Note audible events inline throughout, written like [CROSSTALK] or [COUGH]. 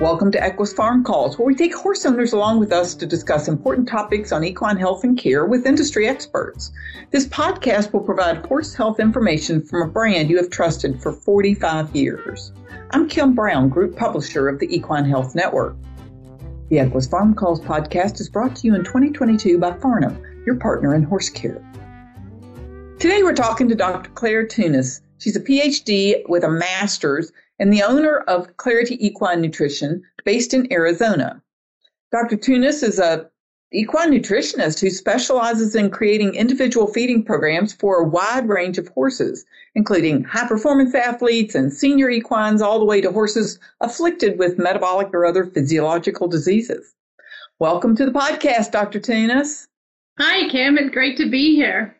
Welcome to Equus Farm Calls, where we take horse owners along with us to discuss important topics on equine health and care with industry experts. This podcast will provide horse health information from a brand you have trusted for 45 years. I'm Kim Brown, Group Publisher of the Equine Health Network. The Equus Farm Calls podcast is brought to you in 2022 by Farnam, your partner in horse care. Today we're talking to Dr. Clair Thunes. She's a PhD with a master's and the owner of Clarity Equine Nutrition based in Arizona. Dr. Thunes is a equine nutritionist who specializes in creating individual feeding programs for a wide range of horses, including high performance athletes and senior equines, all the way to horses afflicted with metabolic or other physiological diseases. Welcome to the podcast, Dr. Thunes. Hi, Kim. It's great to be here.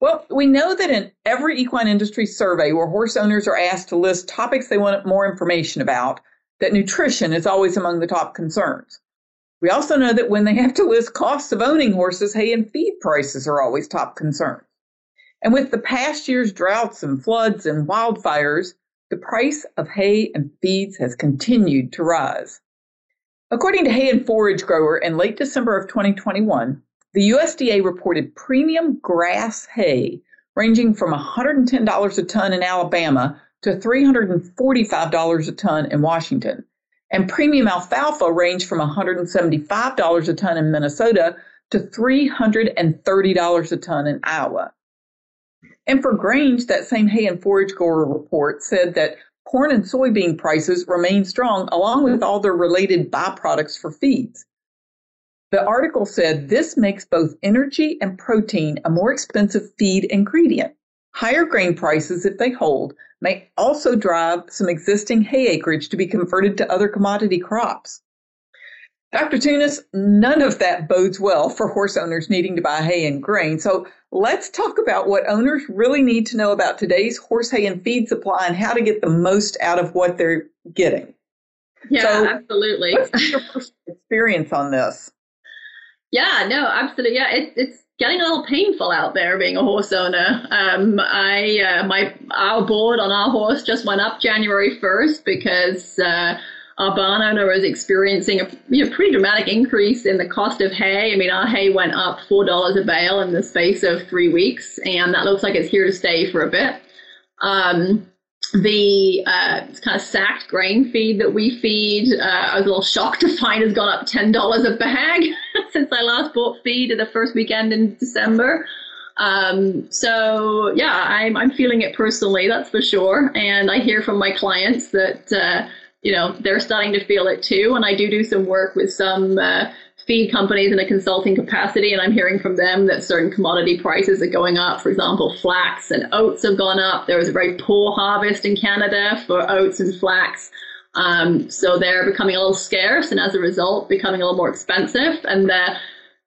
Well, we know that in every equine industry survey where horse owners are asked to list topics they want more information about, that nutrition is always among the top concerns. We also know that when they have to list costs of owning horses, hay and feed prices are always top concerns. And with the past year's droughts and floods and wildfires, the price of hay and feeds has continued to rise. According to Hay and Forage Grower in late December of 2021, the USDA reported premium grass hay ranging from $110 a ton in Alabama to $345 a ton in Washington. And premium alfalfa ranged from $175 a ton in Minnesota to $330 a ton in Iowa. And for grains, that same hay and forage grower report said that corn and soybean prices remain strong, along with all their related byproducts for feeds. The article said this makes both energy and protein a more expensive feed ingredient. Higher grain prices, if they hold, may also drive some existing hay acreage to be converted to other commodity crops. Dr. Thunes, none of that bodes well for horse owners needing to buy hay and grain. So let's talk about what owners really need to know about today's horse hay and feed supply and how to get the most out of what they're getting. Yeah, so absolutely. What's your experience on this? Yeah, no, absolutely. Yeah, it, it's getting a little painful out there being a horse owner. Um, I uh, my our board on our horse just went up January first because uh, our barn owner is experiencing a you know, pretty dramatic increase in the cost of hay. I mean, our hay went up four dollars a bale in the space of three weeks, and that looks like it's here to stay for a bit. Um, the uh, kind of sacked grain feed that we feed, uh, I was a little shocked to find has gone up ten dollars a bag [LAUGHS] since I last bought feed at the first weekend in December. Um, so yeah, I'm I'm feeling it personally, that's for sure. And I hear from my clients that uh, you know they're starting to feel it too. And I do do some work with some uh, feed companies in a consulting capacity, and I'm hearing from them that certain commodity prices are going up. For example, flax and oats have gone up. There was a very poor harvest in Canada for oats and flax. Um, so they're becoming a little scarce, and as a result, becoming a little more expensive. And the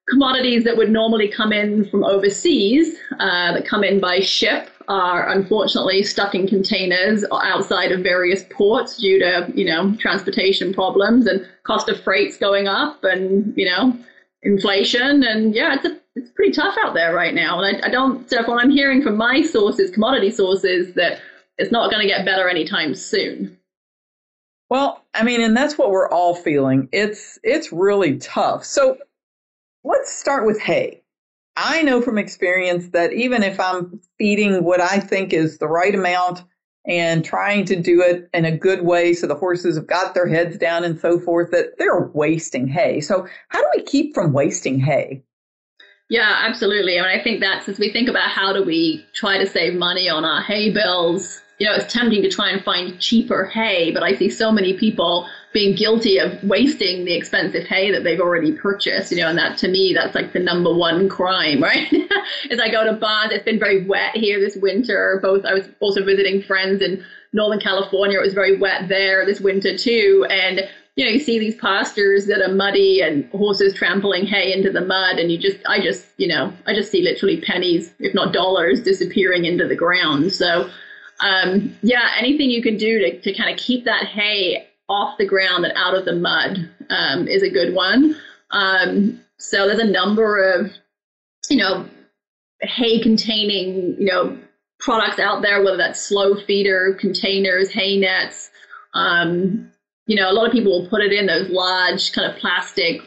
commodities that would normally come in from overseas, uh, that come in by ship, are unfortunately stuck in containers outside of various ports due to you know transportation problems and cost of freight's going up and you know inflation and yeah it's a, it's pretty tough out there right now and I, I don't so what I'm hearing from my sources commodity sources that it's not going to get better anytime soon. Well, I mean, and that's what we're all feeling. It's it's really tough. So let's start with hay. I know from experience that even if I'm feeding what I think is the right amount and trying to do it in a good way so the horses have got their heads down and so forth, that they're wasting hay. So, how do we keep from wasting hay? Yeah, absolutely. I mean, I think that's as we think about how do we try to save money on our hay bills, you know, it's tempting to try and find cheaper hay, but I see so many people being guilty of wasting the expensive hay that they've already purchased, you know, and that to me, that's like the number one crime, [LAUGHS] right? As I go to barns, it's been very wet here this winter. Both, I was also visiting friends in Northern California. It was very wet there this winter too. And, you know, you see these pastures that are muddy and horses trampling hay into the mud. And you just, I just, you know, I just see literally pennies, if not dollars, disappearing into the ground. So, um, yeah, anything you can do to, to kind of keep that hay off the ground and out of the mud um, is a good one. Um, so there's a number of, you know, hay containing, you know, products out there, whether that's slow feeder containers, hay nets. Um, you know, a lot of people will put it in those large kind of plastic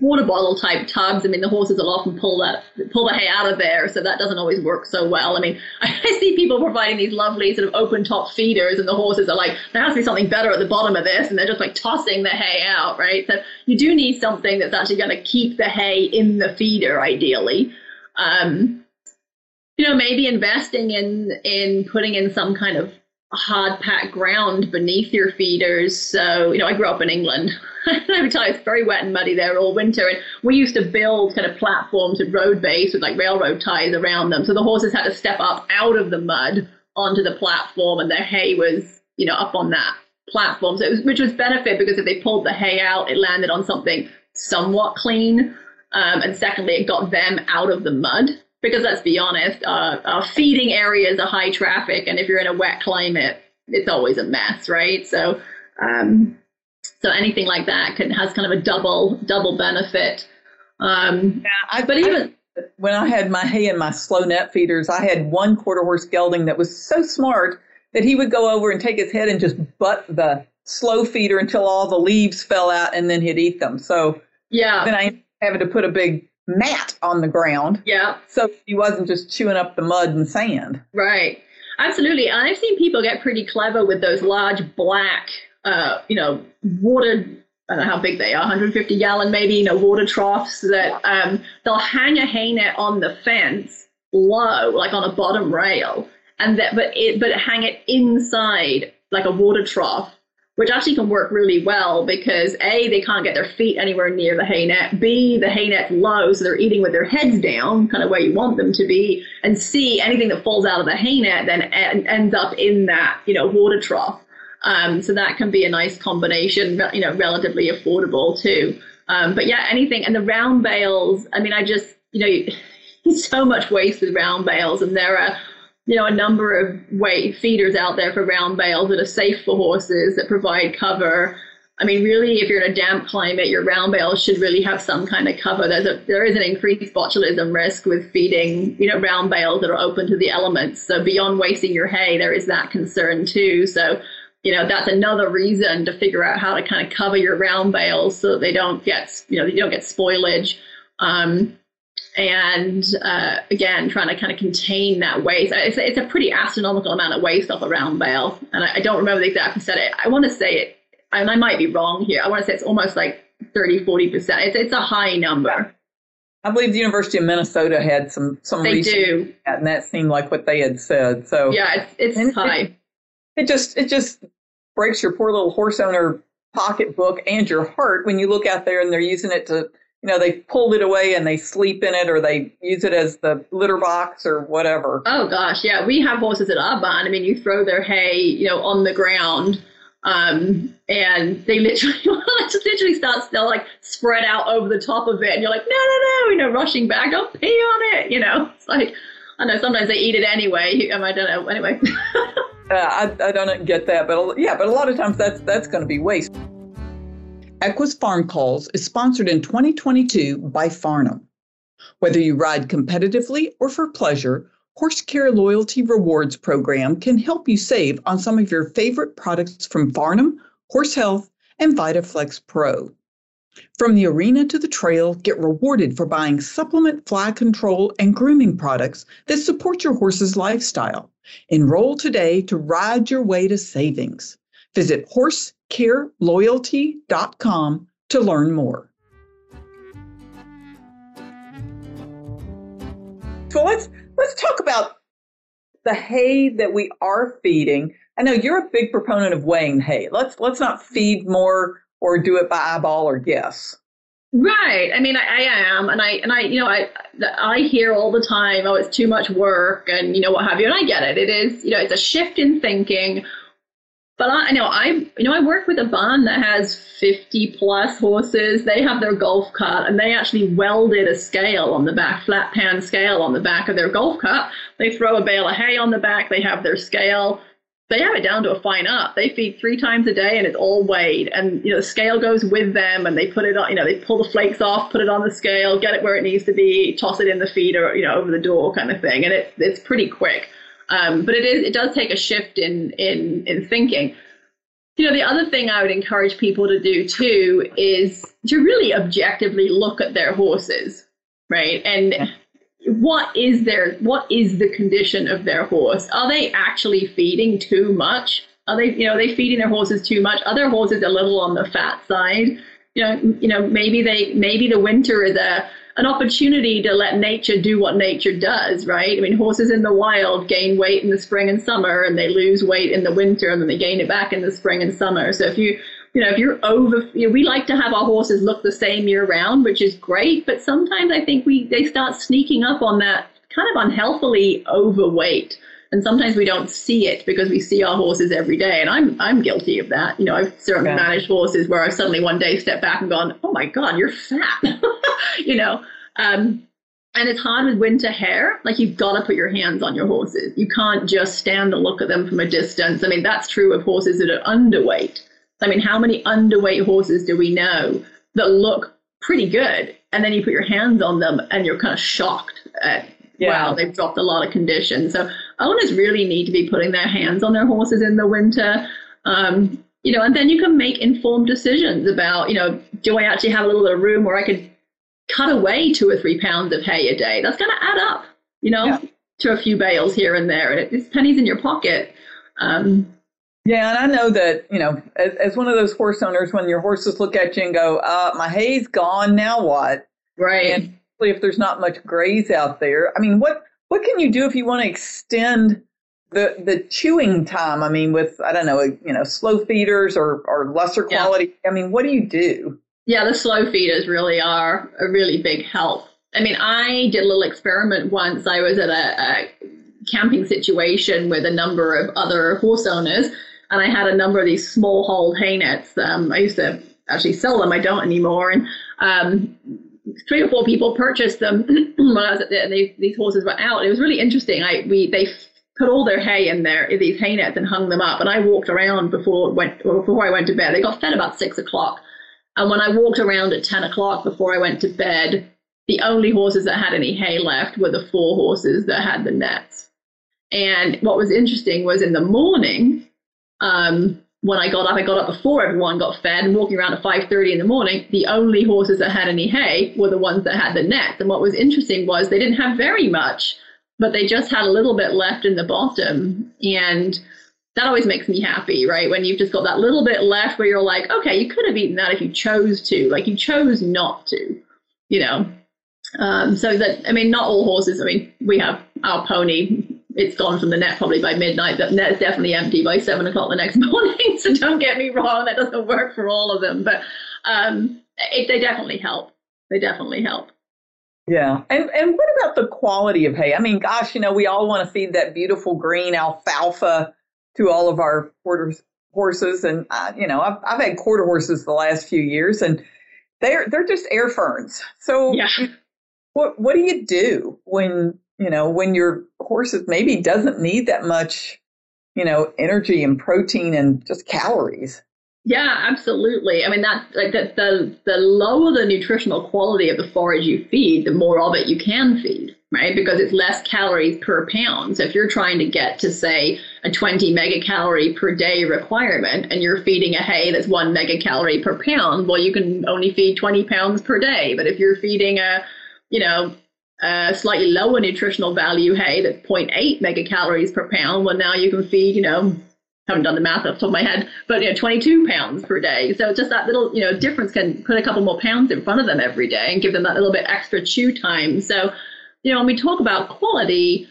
water bottle type tubs. I mean, the horses will often pull that pull the hay out of there, so that doesn't always work so well. I mean, [LAUGHS] I see people providing these lovely sort of open top feeders, and the horses are like, there has to be something better at the bottom of this, and they're just like tossing the hay out, right? So you do need something that's actually going to keep the hay in the feeder, ideally. Um, you know, maybe investing in in putting in some kind of hard packed ground beneath your feeders. So, you know, I grew up in England. [LAUGHS] I would tell you it's very wet and muddy there all winter. And we used to build kind of platforms at road base with like railroad ties around them. So the horses had to step up out of the mud onto the platform and their hay was, you know, up on that platform. So was, which was benefit because if they pulled the hay out, it landed on something somewhat clean. Um, and secondly, it got them out of the mud because let's be honest, uh, uh, feeding areas are high traffic, and if you're in a wet climate, it's always a mess, right? So, um, so anything like that can has kind of a double double benefit. Um, yeah, I, but even I, when I had my hay and my slow net feeders, I had one quarter horse gelding that was so smart that he would go over and take his head and just butt the slow feeder until all the leaves fell out, and then he'd eat them. So yeah, then I having to put a big mat on the ground. Yeah. So he wasn't just chewing up the mud and sand. Right. Absolutely. And I've seen people get pretty clever with those large black, uh, you know, water. I don't know how big they are, 150 gallon maybe, you know, water troughs that um, they'll hang a hay net on the fence low, like on a bottom rail, and that, but it, but hang it inside like a water trough which actually can work really well because A, they can't get their feet anywhere near the hay net. B, the hay net's low, so they're eating with their heads down, kind of where you want them to be. And C, anything that falls out of the hay net then ends up in that, you know, water trough. Um, so that can be a nice combination, you know, relatively affordable too. Um, but yeah, anything, and the round bales, I mean, I just, you know, [LAUGHS] so much waste with round bales, and there are you know, a number of weight feeders out there for round bales that are safe for horses that provide cover. I mean, really, if you're in a damp climate, your round bales should really have some kind of cover. There's a there is an increased botulism risk with feeding, you know, round bales that are open to the elements. So beyond wasting your hay, there is that concern too. So, you know, that's another reason to figure out how to kind of cover your round bales so that they don't get, you know, you don't get spoilage. Um, and uh, again, trying to kind of contain that waste. It's, it's, a pretty astronomical amount of waste off around round bale, and I, I don't remember the exact percentage. I want to say it, and I might be wrong here. I want to say it's almost like 30, 40 percent. It's it's a high number. I believe the University of Minnesota had some some they research, do. and that seemed like what they had said. So yeah, it's it's high. It, it just it just breaks your poor little horse owner pocketbook and your heart when you look out there and they're using it to you know, they pulled it away and they sleep in it or they use it as the litter box or whatever. Oh gosh, yeah. We have horses at our barn. I mean, you throw their hay, you know, on the ground. Um, and they literally [LAUGHS] just literally start they'll like spread out over the top of it and you're like, no, no, no, you know, rushing back, don't pee on it, you know. It's like I know sometimes they eat it anyway. I don't know. Anyway. [LAUGHS] uh, I, I don't get that, but yeah, but a lot of times that's that's going to be waste. Equus Farm Calls is sponsored in 2022 by Farnam. Whether you ride competitively or for pleasure, Horse Care Loyalty Rewards program can help you save on some of your favorite products from Farnam, Horse Health, and VitaFlex Pro. From the arena to the trail, get rewarded for buying supplement fly control and grooming products that support your horse's lifestyle. Enroll today to ride your way to savings. Visit horsecareloyalty.com to learn more. So let's let's talk about the hay that we are feeding. I know you're a big proponent of weighing hay. Let's let's not feed more or do it by eyeball or guess. Right. I mean, I, I, am, and I and I, you know, I I hear all the time, oh, it's too much work, and you know what have you, and I get it. It is, you know, it's a shift in thinking but I, know I, you know, I work with a barn that has 50 plus horses. They have their golf cart and they actually welded a scale on the back, flat pan scale on the back of their golf cart. They throw a bale of hay on the back. They have their scale. They have it down to a fine art. They feed three times a day and it's all weighed. And, you know, the scale goes with them and they put it on, you know, they pull the flakes off, put it on the scale, get it where it needs to be, toss it in the feeder, you know, over the door kind of thing. And it's, it's pretty quick. Um, but it is it does take a shift in in in thinking. you know, the other thing I would encourage people to do too is to really objectively look at their horses, right? And yeah. what is their what is the condition of their horse? Are they actually feeding too much? Are they, you know, are they feeding their horses too much? Are their horses a little on the fat side? You know, you know, maybe they maybe the winter is a an opportunity to let nature do what nature does, right? I mean, horses in the wild gain weight in the spring and summer, and they lose weight in the winter, and then they gain it back in the spring and summer. So if you you know, if you're over, you know, we like to have our horses look the same year round, which is great. But sometimes I think we they start sneaking up on that kind of unhealthily overweight and sometimes we don't see it because we see our horses every day. And i'm i'm guilty of that. You know i've certainly yeah. managed horses where i've suddenly one day stepped back and gone oh my god you're fat. [LAUGHS] You know um, and it's hard with winter hair. Like you've got to put your hands on your horses. You can't just stand and look at them from a distance. I mean that's true of horses that are underweight. I mean how many underweight horses do we know that look pretty good and then you put your hands on them and you're kind of shocked at yeah. wow, they've dropped a lot of condition. So owners really need to be putting their hands on their horses in the winter. Um, you know, and then you can make informed decisions about, you know, do I actually have a little bit of room where I could cut away two or three pounds of hay a day? That's going to add up, you know, yeah. to a few bales here and there. And it's pennies in your pocket. Um, yeah, and I know that, you know, as, as one of those horse owners, when your horses look at you and go, uh, my hay's gone, now what? Right. And if there's not much graze out there. I mean, what what can you do if you want to extend the the chewing time? I mean, with I don't know, you know, slow feeders or or lesser quality. Yeah. I mean, what do you do? Yeah, the slow feeders really are a really big help. I mean, I did a little experiment once. I was at a, a camping situation with a number of other horse owners, and I had a number of these small hold hay nets. Um, I used to actually sell them. I don't anymore. And um, three or four people purchased them [CLEARS THROAT] when I was at the, and they, these horses were out. It was really interesting. I we they put all their hay in there in these hay nets and hung them up. And I walked around before went before I went to bed. They got fed about six o'clock, and when I walked around at ten o'clock before I went to bed, the only horses that had any hay left were the four horses that had the nets. And what was interesting was in the morning, um, when I got up, I got up before everyone got fed and walking around at 5.30 in the morning, the only horses that had any hay were the ones that had the nets. And what was interesting was they didn't have very much, but they just had a little bit left in the bottom. And that always makes me happy, right? When you've just got that little bit left where you're like, okay, you could have eaten that if you chose to. Like you chose not to, you know. Um, so that, I mean, not all horses, I mean, we have our pony it's gone from the net probably by midnight. The net's definitely empty by seven o'clock the next [LAUGHS] morning. so don't get me wrong, that doesn't work for all of them, but um, it, they definitely help. They definitely help. Yeah, and and what about the quality of hay? I mean, gosh, you know, we all want to feed that beautiful green alfalfa to all of our quarters horses, and uh, you know, I've I've had quarter horses the last few years, and they're they're just air ferns. So, yeah. what what do you do when you know, when your horse maybe doesn't need that much, you know, energy and protein and just calories. Yeah, absolutely. I mean, that's like the, the the lower the nutritional quality of the forage you feed, the more of it you can feed, right? Because it's less calories per pound. So if you're trying to get to say a 20 megacalorie per day requirement, and you're feeding a hay that's one megacalorie per pound, well, you can only feed 20 pounds per day. But if you're feeding a you know, uh, slightly lower nutritional value hay that's 0.8 megacalories per pound. Well, now you can feed, you know, haven't done the math off the top of my head, but you know, 22 pounds per day. So just that little, you know, difference can put a couple more pounds in front of them every day and give them that little bit extra chew time. So, you know, when we talk about quality,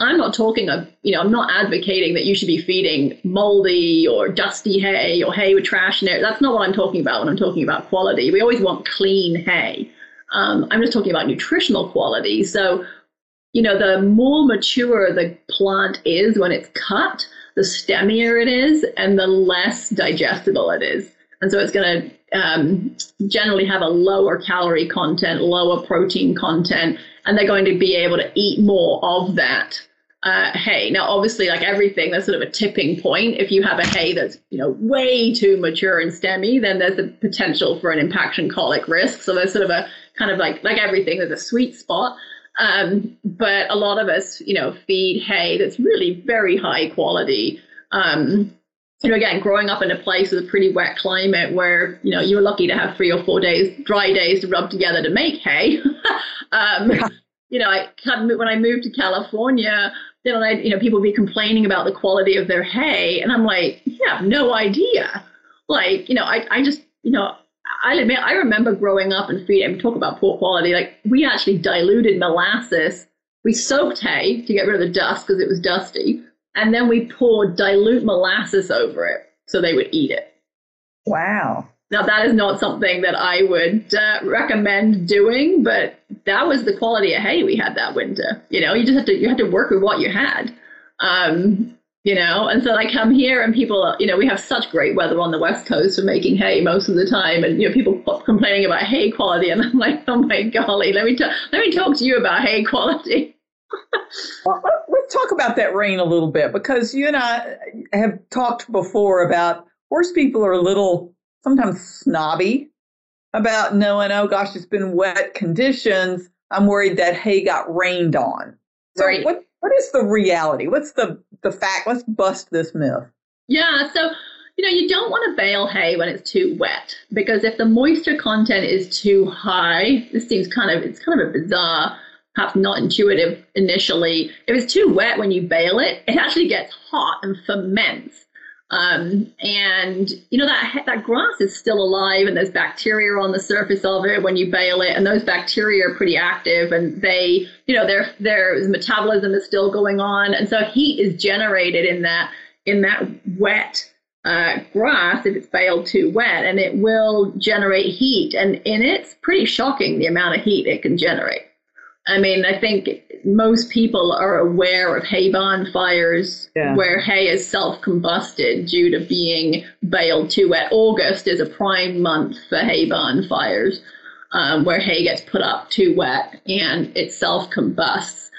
I'm not talking of, you know, I'm not advocating that you should be feeding moldy or dusty hay or hay with trash in it. That's not what I'm talking about when I'm talking about quality. We always want clean hay. Um, I'm just talking about nutritional quality. So, you know, the more mature the plant is when it's cut, the stemmier it is and the less digestible it is. And so it's going to um, generally have a lower calorie content, lower protein content, and they're going to be able to eat more of that uh, hay. Now, obviously, like everything, there's sort of a tipping point. If you have a hay that's you know way too mature and stemmy, then there's a potential for an impaction colic risk. So there's sort of a kind of like like everything, there's a sweet spot. Um, but a lot of us, you know, feed hay that's really very high quality. Um, you know, again, growing up in a place with a pretty wet climate where, you know, you were lucky to have three or four days, dry days to rub together to make hay. [LAUGHS] um, you know, I when I moved to California, then I, you know, people be complaining about the quality of their hay. And I'm like, you have no idea. Like, you know, I, I just, you know, I admit, I remember growing up and feeding, talk about poor quality, like we actually diluted molasses. We soaked hay to get rid of the dust because it was dusty and then we poured dilute molasses over it so they would eat it. Wow. Now that is not something that I would uh, recommend doing, but that was the quality of hay we had that winter. You know, you just had to you had to work with what you had. Um, you know, and so I come here and people, you know, we have such great weather on the west coast for making hay most of the time, and you know, people complaining about hay quality, and I'm like, oh my golly, let me let me talk to you about hay quality. [LAUGHS] well, let's talk about that rain a little bit because you and I have talked before about horse people are a little sometimes snobby about knowing, oh gosh, it's been wet conditions. I'm worried that hay got rained on. So right. what what is the reality? What's the the fact? Let's bust this myth. Yeah, so you know, you don't want to bale hay when it's too wet because if the moisture content is too high, this seems kind of it's kind of a bizarre perhaps not intuitive initially. If it's too wet when you bale it, it actually gets hot and ferments. Um, and you know that that grass is still alive, and there's bacteria on the surface of it when you bale it, and those bacteria are pretty active, and they, you know, their their metabolism is still going on, and so heat is generated in that in that wet uh, grass if it's baled too wet, and it will generate heat, and in it's pretty shocking the amount of heat it can generate. I mean, I think most people are aware of hay barn fires yeah. where hay is self combusted due to being baled too wet. August is a prime month for hay barn fires um, where hay gets put up too wet and it self combusts.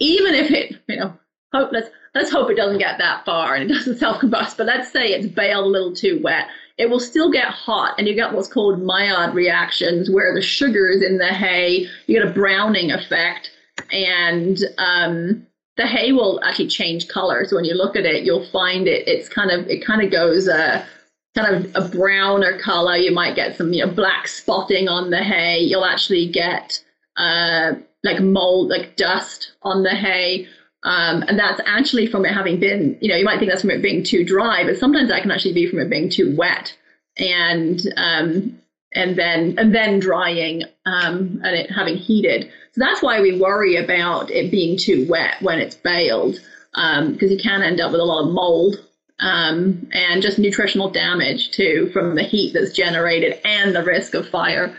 Even if it, you know, hope, let's, let's hope it doesn't get that far and it [LAUGHS] doesn't self combust, but let's say it's baled a little too wet it will still get hot and you get what's called Maillard reactions where the sugars in the hay, you get a browning effect and um, the hay will actually change color. So when you look at it, you'll find it, it's kind of, it kind of goes a kind of a browner color. You might get some, you know, black spotting on the hay. You'll actually get uh, like mold, like dust on the hay. Um, and that's actually from it having been, you know, you might think that's from it being too dry, but sometimes that can actually be from it being too wet and um, and then and then drying um, and it having heated. So that's why we worry about it being too wet when it's baled, because um, you can end up with a lot of mold um, and just nutritional damage too from the heat that's generated and the risk of fire.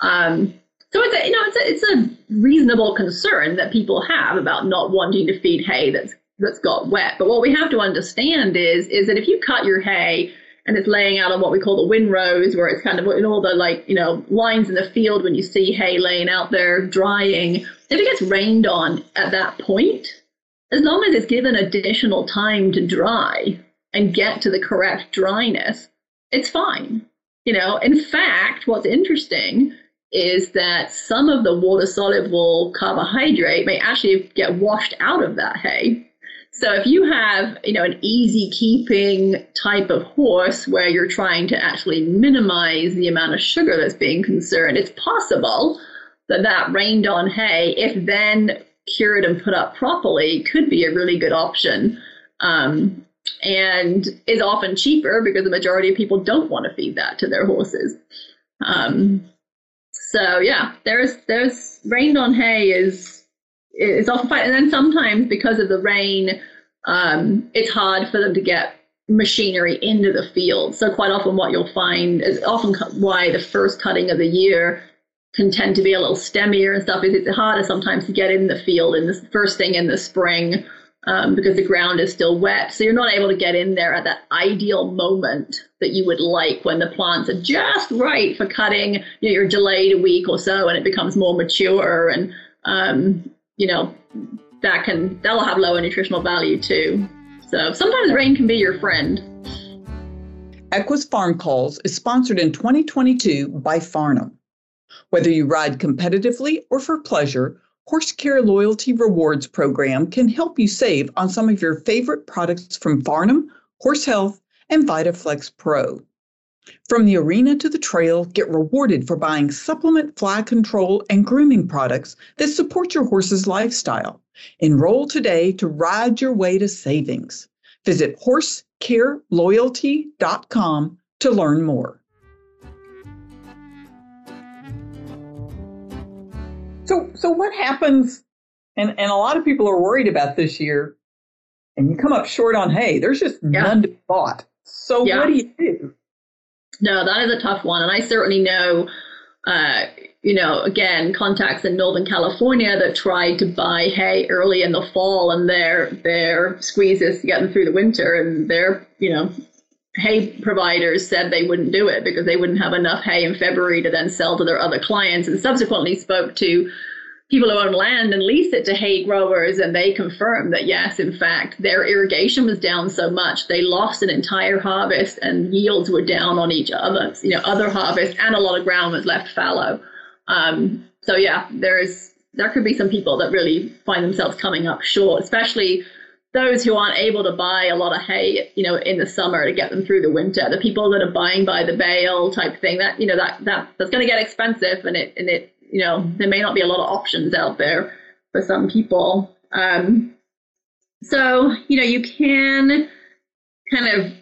Um, so it's a, you know it's a, it's a reasonable concern that people have about not wanting to feed hay that's that's got wet. But what we have to understand is is that if you cut your hay and it's laying out on what we call the windrows, where it's kind of in all the like you know lines in the field when you see hay laying out there drying. If it gets rained on at that point, as long as it's given additional time to dry and get to the correct dryness, it's fine. You know, in fact, what's interesting is that some of the water soluble carbohydrate may actually get washed out of that hay. So if you have, you know, an easy keeping type of horse where you're trying to actually minimize the amount of sugar that's being concerned, it's possible that that rained on hay, if then cured and put up properly, could be a really good option. Um, and is often cheaper because the majority of people don't want to feed that to their horses. Um, so yeah, there's there's rained on hay is is often fine, and then sometimes because of the rain, um, it's hard for them to get machinery into the field. So quite often, what you'll find is often why the first cutting of the year can tend to be a little stemmier and stuff is it's harder sometimes to get in the field in the first thing in the spring um, because the ground is still wet. So you're not able to get in there at that ideal moment that you would like when the plants are just right for cutting. You know, you're delayed a week or so and it becomes more mature and, um, you know, that can, that'll have lower nutritional value too. So sometimes rain can be your friend. Equus Farm Calls is sponsored in 2022 by Farnam. Whether you ride competitively or for pleasure, Horse Care Loyalty Rewards program can help you save on some of your favorite products from Farnam, Horse Health, and VitaFlex Pro. From the arena to the trail, get rewarded for buying supplement fly control and grooming products that support your horse's lifestyle. Enroll today to ride your way to savings. Visit horsecareloyalty.com to learn more. So, so what happens? And, and a lot of people are worried about this year, and you come up short on hay. There's just yeah. none to be bought. So, yeah. what do you do? No, that is a tough one. And I certainly know, uh, you know, again, contacts in Northern California that tried to buy hay early in the fall and their their squeezes to get them through the winter and their, you know, hay providers said they wouldn't do it because they wouldn't have enough hay in February to then sell to their other clients and subsequently spoke to people who own land and lease it to hay growers, and they confirm that yes, in fact, their irrigation was down so much they lost an entire harvest, and yields were down on each other, you know, other harvest, and a lot of ground was left fallow. Um, so yeah, there's there could be some people that really find themselves coming up short, especially those who aren't able to buy a lot of hay, you know, in the summer to get them through the winter. The people that are buying by the bale type thing, that you know, that that that's going to get expensive, and it and it you know, there may not be a lot of options out there for some people. Um, so, you know, you can kind of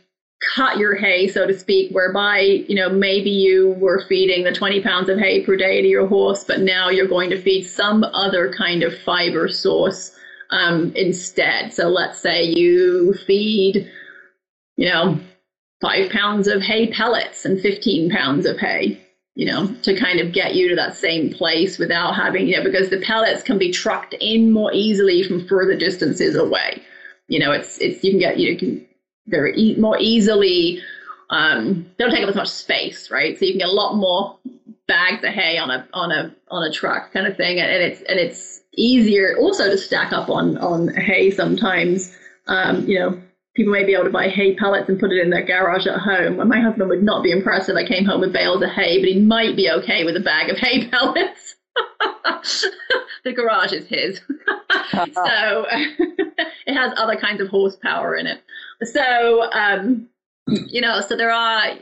cut your hay, so to speak, whereby, you know, maybe you were feeding the 20 pounds of hay per day to your horse, but now you're going to feed some other kind of fiber source um, instead. So let's say you feed, you know, five pounds of hay pellets and 15 pounds of hay you know, to kind of get you to that same place without having, you know, because the pellets can be trucked in more easily from further distances away. You know, it's it's you can get you can they're e- more easily um, don't take up as much space, right? So you can get a lot more bags of hay on a on a on a truck kind of thing, and it's and it's easier also to stack up on on hay sometimes. Um, you know, people may be able to buy hay pellets and put it in their garage at home. And my husband would not be impressed if I came home with bales of hay, but he might be okay with a bag of hay pellets. [LAUGHS] the garage is his. [LAUGHS] so [LAUGHS] it has other kinds of horsepower in it. So, um, you know, so there are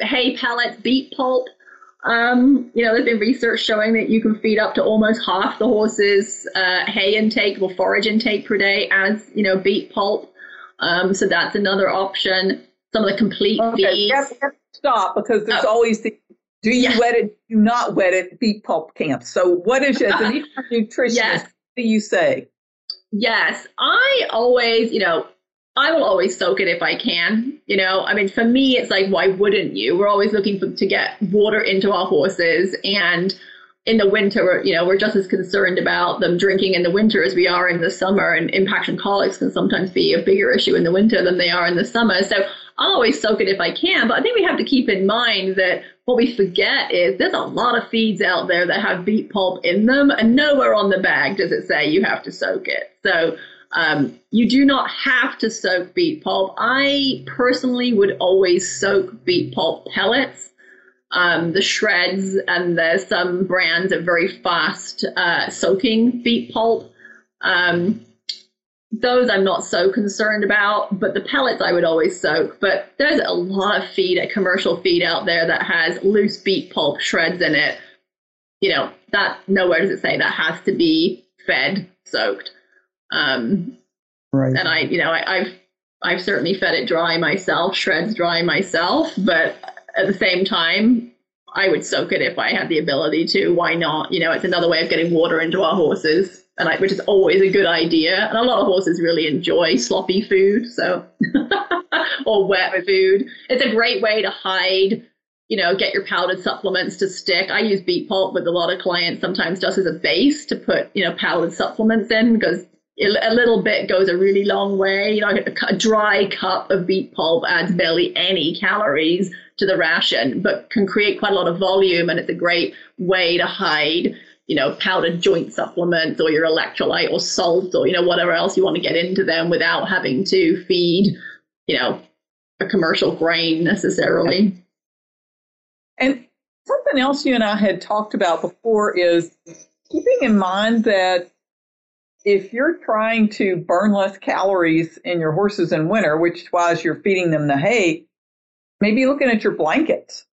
hay pellets, beet pulp. Um, you know, there's been research showing that you can feed up to almost half the horse's uh, hay intake or forage intake per day as, you know, beet pulp. Um, so that's another option. Some of the complete okay. feeds. You have, you stop because there's oh. always the do you wet it, do not wet it, beet pulp camp. So what is your, as an [LAUGHS] nutritionist, yes. do you say? Yes, I always, you know, I will always soak it if I can. You know, I mean, for me, it's like, why wouldn't you? We're always looking for, to get water into our horses. And in the winter, you know, we're just as concerned about them drinking in the winter as we are in the summer. And impaction colics can sometimes be a bigger issue in the winter than they are in the summer. So I'll always soak it if I can. But I think we have to keep in mind that what we forget is there's a lot of feeds out there that have beet pulp in them, and nowhere on the bag does it say you have to soak it. So um, you do not have to soak beet pulp. I personally would always soak beet pulp pellets um, the shreds, and there's some brands of very fast uh, soaking beet pulp. Um, those I'm not so concerned about, but the pellets I would always soak. But there's a lot of feed, a commercial feed out there that has loose beet pulp shreds in it. You know, that nowhere does it say that has to be fed soaked. Um, right. And I, you know, I, I've I've certainly fed it dry myself, shreds dry myself, but at the same time, I would soak it if I had the ability to. Why not? You know, it's another way of getting water into our horses, and I, which is always a good idea. And a lot of horses really enjoy sloppy food, so [LAUGHS] or wet food. It's a great way to hide. You know, get your powdered supplements to stick. I use beet pulp with a lot of clients sometimes just as a base to put, you know, powdered supplements in because a little bit goes a really long way. You know, a dry cup of beet pulp adds barely any calories to the ration, but can create quite a lot of volume, and it's a great way to hide, you know, powdered joint supplements or your electrolyte or salt or you know whatever else you want to get into them without having to feed, you know, a commercial grain necessarily. And something else you and I had talked about before is keeping in mind that if you're trying to burn less calories in your horses in winter, which is why you're feeding them the hay, maybe looking at your blankets.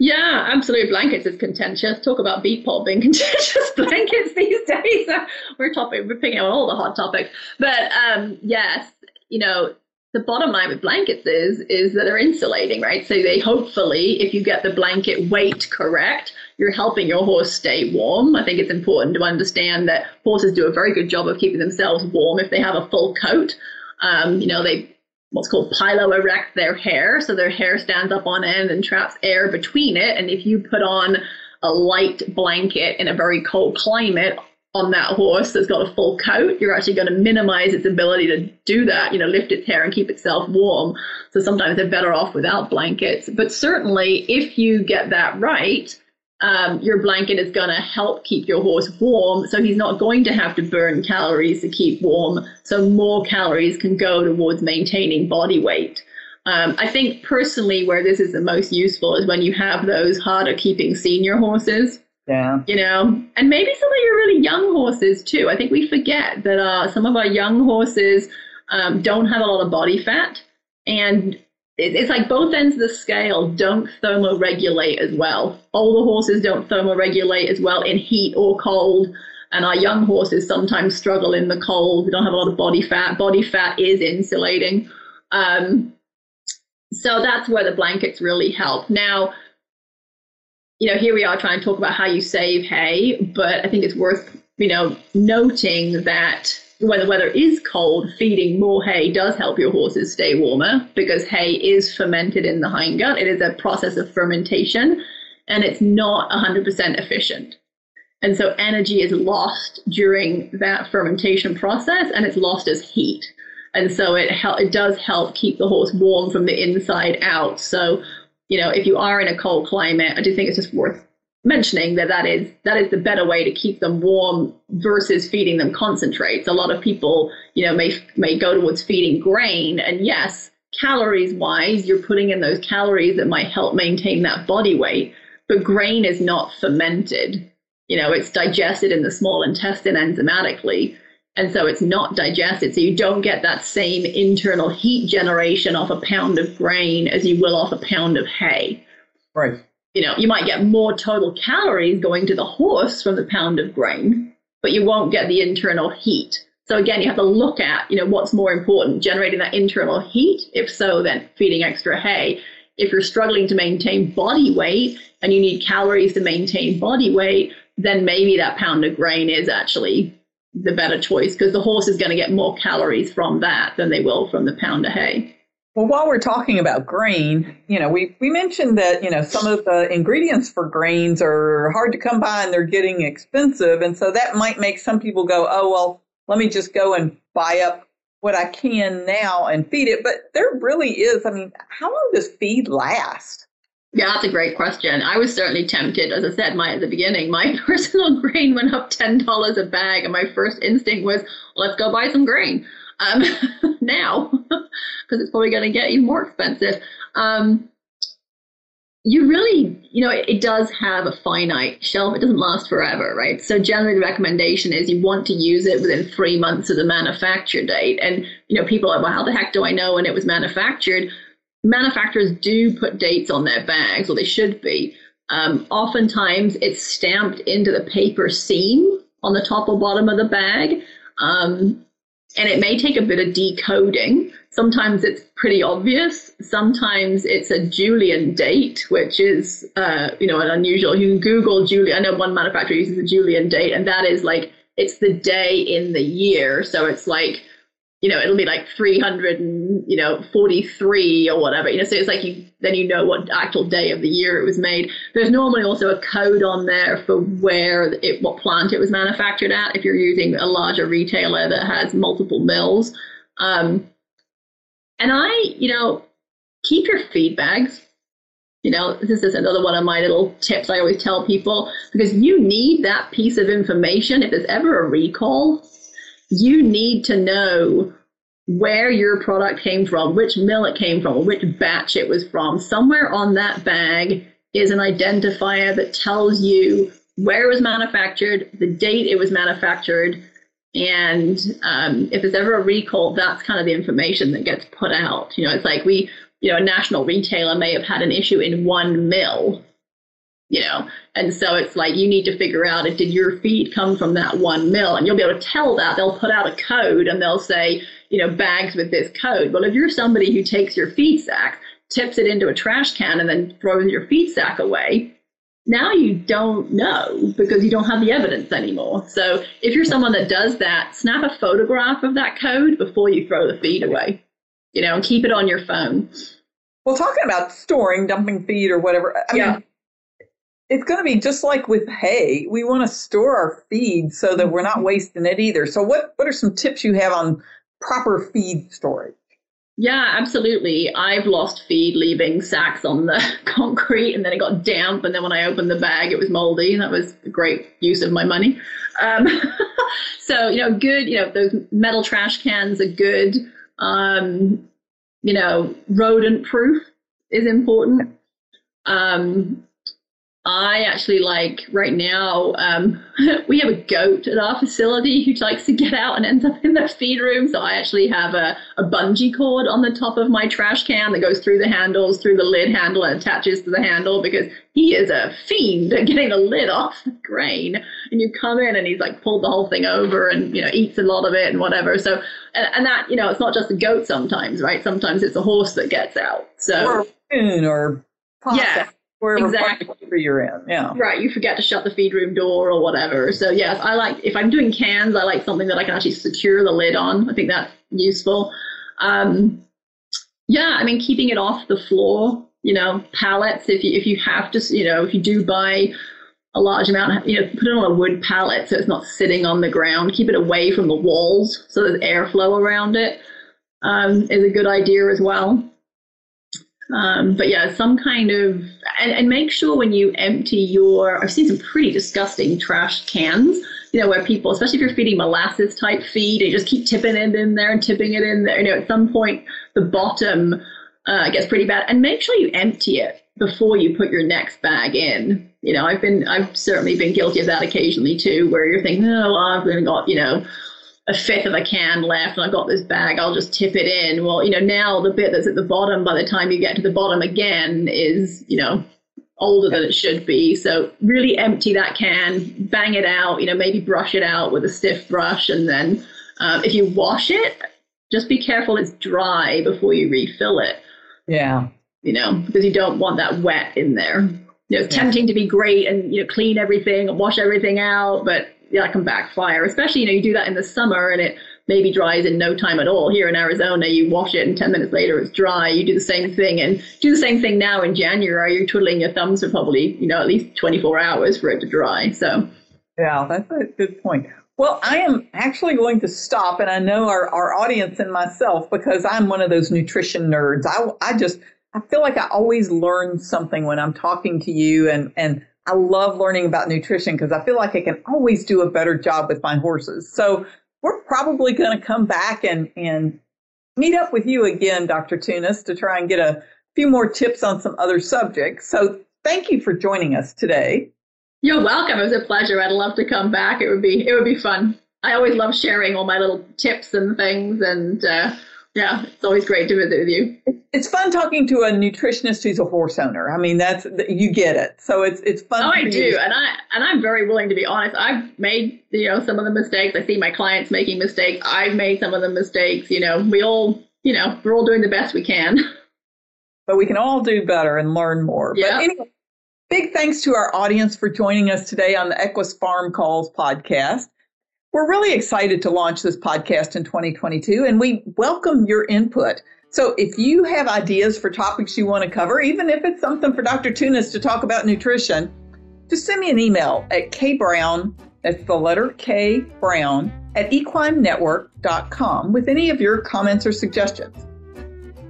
Yeah, absolutely. Blankets is contentious. Talk about beet pulp being [LAUGHS] contentious blankets these days. [LAUGHS] we're topic, we're picking out all the hot topics. But um, yes, you know, the bottom line with blankets is is that they're insulating, right? So they hopefully, if you get the blanket weight correct, you're helping your horse stay warm. I think it's important to understand that horses do a very good job of keeping themselves warm if they have a full coat. Um, you know, they what's called pilo erect their hair, so their hair stands up on end and traps air between it. And if you put on a light blanket in a very cold climate on that horse that's got a full coat, you're actually going to minimize its ability to do that, you know, lift its hair and keep itself warm. So sometimes they're better off without blankets. But certainly, if you get that right, um, your blanket is going to help keep your horse warm. So he's not going to have to burn calories to keep warm. So more calories can go towards maintaining body weight. Um, I think personally, where this is the most useful is when you have those harder keeping senior horses. Yeah. You know, and maybe some of your really young horses too. I think we forget that uh, some of our young horses um, don't have a lot of body fat. And it's like both ends of the scale don't thermoregulate as well. Older horses don't thermoregulate as well in heat or cold. And our young horses sometimes struggle in the cold. We don't have a lot of body fat. Body fat is insulating. Um, so that's where the blankets really help. Now, you know, here we are trying to talk about how you save hay, but I think it's worth, you know, noting that when the weather is cold, feeding more hay does help your horses stay warmer because hay is fermented in the hindgut. It is a process of fermentation and it's not 100% efficient. And so energy is lost during that fermentation process and it's lost as heat. And so it hel- it does help keep the horse warm from the inside out. So, you know, if you are in a cold climate, I do think it's just worth mentioning that that is that is the better way to keep them warm versus feeding them concentrates. A lot of people, you know, may may go towards feeding grain, and yes, calories wise, you're putting in those calories that might help maintain that body weight. But grain is not fermented. You know, it's digested in the small intestine enzymatically. And so it's not digested. So you don't get that same internal heat generation off a pound of grain as you will off a pound of hay. Right you know, you might get more total calories going to the horse from the pound of grain, but you won't get the internal heat. So again, you have to look at, you know, what's more important, generating that internal heat. If so, then feeding extra hay. If you're struggling to maintain body weight and you need calories to maintain body weight, then maybe that pound of grain is actually the better choice because the horse is going to get more calories from that than they will from the pound of hay. Well, while we're talking about grain, you know, we, we mentioned that, you know, some of the ingredients for grains are hard to come by and they're getting expensive. And so that might make some people go, oh, well, let me just go and buy up what I can now and feed it. But there really is, I mean, how long does feed last? Yeah, that's a great question. I was certainly tempted. As I said my, at the beginning, my [LAUGHS] personal grain went up $10 a bag, and my first instinct was, let's go buy some grain um, [LAUGHS] now [LAUGHS] because it's probably going to get even more expensive. Um, you really, you know, it, it, does have a finite shelf. It doesn't last forever, right? So generally, the recommendation is you want to use it within three months of the manufacture date. And you know, people are, well, how the heck do I know when it was manufactured? Manufacturers do put dates on their bags, or they should be. Um, oftentimes, it's stamped into the paper seam on the top or bottom of the bag. Um, and it may take a bit of decoding. Sometimes it's pretty obvious. Sometimes it's a Julian date, which is, uh, you know, an unusual. You can Google Julian. I know one manufacturer uses a Julian date, and that is like it's the day in the year. So it's like you know, it'll be like 300 and, you know, 43 or whatever, you know, so it's like you, then you know what actual day of the year it was made. There's normally also a code on there for where it, what plant it was manufactured at if you're using a larger retailer that has multiple mills. Um, and I, you know, keep your feed bags. You know, this is another one of my little tips I always tell people because you need that piece of information if there's ever a recall you need to know where your product came from, which mill it came from, which batch it was from. Somewhere on that bag is an identifier that tells you where it was manufactured, the date it was manufactured, And um, if there's ever a recall, that's kind of the information that gets put out. You know, it's like we, you know, a national retailer may have had an issue in one mill, you know, and so it's like you need to figure out if did your feed come from that one mill, and you'll be able to tell that. They'll put out a code and they'll say, you know, bags with this code. Well, if you're somebody who takes your feed sack, tips it into a trash can, and then throws your feed sack away, now you don't know because you don't have the evidence anymore. So if you're someone that does that, snap a photograph of that code before you throw the feed away, you know, and keep it on your phone. Well, talking about storing, dumping feed or whatever, I yeah. mean, it's going to be just like with hay. We want to store our feed so that we're not mm-hmm. wasting it either. So what, what are some tips you have on proper feed storage? Yeah, absolutely. I've lost feed leaving sacks on the [LAUGHS] concrete and then it got damp. And then when I opened the bag, it was moldy. and That was a great use of my money. Um, [LAUGHS] so, you know, good, you know, those metal trash cans are good. Um, you know, rodent proof is important. Um, I actually like right now, um, [LAUGHS] we have a goat at our facility who likes to get out and ends up in the feed room. So I actually have a, a bungee cord on the top of my trash can that goes through the handles, through the lid handle, and attaches to the handle because he is a fiend at getting the lid off the grain. And you come in and he's like pulled the whole thing over and, you know, eats a lot of it and whatever. So, and, and that, you know, it's not just a goat sometimes, right? Sometimes it's a horse that gets out. So, or, or yeah wherever exactly. you're in. Yeah. Right. You forget to shut the feed room door or whatever. So yes, I like if I'm doing cans, I like something that I can actually secure the lid on. I think that's useful. Um, yeah, I mean keeping it off the floor. You know, pallets. If you if you have to, you know, if you do buy a large amount, you know, put it on a wood pallet so it's not sitting on the ground. Keep it away from the walls so there's airflow around it. Um, is a good idea as well. Um, but yeah, some kind of, and, and make sure when you empty your, I've seen some pretty disgusting trash cans, you know, where people, especially if you're feeding molasses type feed, they just keep tipping it in there and tipping it in there. You know, at some point, the bottom uh, gets pretty bad. And make sure you empty it before you put your next bag in. You know, I've been, I've certainly been guilty of that occasionally too, where you're thinking, oh, I've got, you know, a fifth of a can left and I've got this bag, I'll just tip it in. Well, you know, now the bit that's at the bottom by the time you get to the bottom again is, you know, older than it should be. So really empty that can, bang it out, you know, maybe brush it out with a stiff brush. And then um, if you wash it, just be careful it's dry before you refill it. Yeah. You know, because you don't want that wet in there. You know, it's yeah. tempting to be great and, you know, clean everything and wash everything out, but that can backfire. Especially, you know, you do that in the summer and it maybe dries in no time at all. Here in Arizona, you wash it and 10 minutes later it's dry. You do the same thing and do the same thing now in January. You're twiddling your thumbs for probably, you know, at least 24 hours for it to dry. So, yeah, that's a good point. Well, I am actually going to stop, and I know our, our audience and myself because I'm one of those nutrition nerds. I, I just, I feel like I always learn something when I'm talking to you and, and I love learning about nutrition because I feel like I can always do a better job with my horses. So we're probably going to come back and, and meet up with you again, Dr. Thunes, to try and get a few more tips on some other subjects. So thank you for joining us today. You're welcome. It was a pleasure. I'd love to come back. It would be it would be fun. I always love sharing all my little tips and things, and uh, yeah, it's always great to visit with you. It's fun talking to a nutritionist who's a horse owner. I mean, that's you get it. So it's it's fun. Oh, I do, and I and I'm very willing to be honest. I've made you know some of the mistakes. I see my clients making mistakes. I've made some of the mistakes. You know, we all you know we're all doing the best we can. [LAUGHS] But we can all do better and learn more. Yeah. But anyway, big thanks to our audience for joining us today on the Equus Farm Calls podcast. We're really excited to launch this podcast in 2022 and we welcome your input. So if you have ideas for topics you want to cover, even if it's something for Dr. Thunes to talk about nutrition, just send me an email at kbrown, that's the letter K Brown, at equinenetwork.com with any of your comments or suggestions.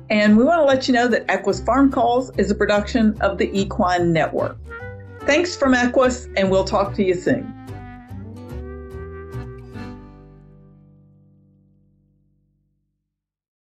And we want to let you know that Equus Farm Calls is a production of the Equine Network. Thanks from Equus, and we'll talk to you soon.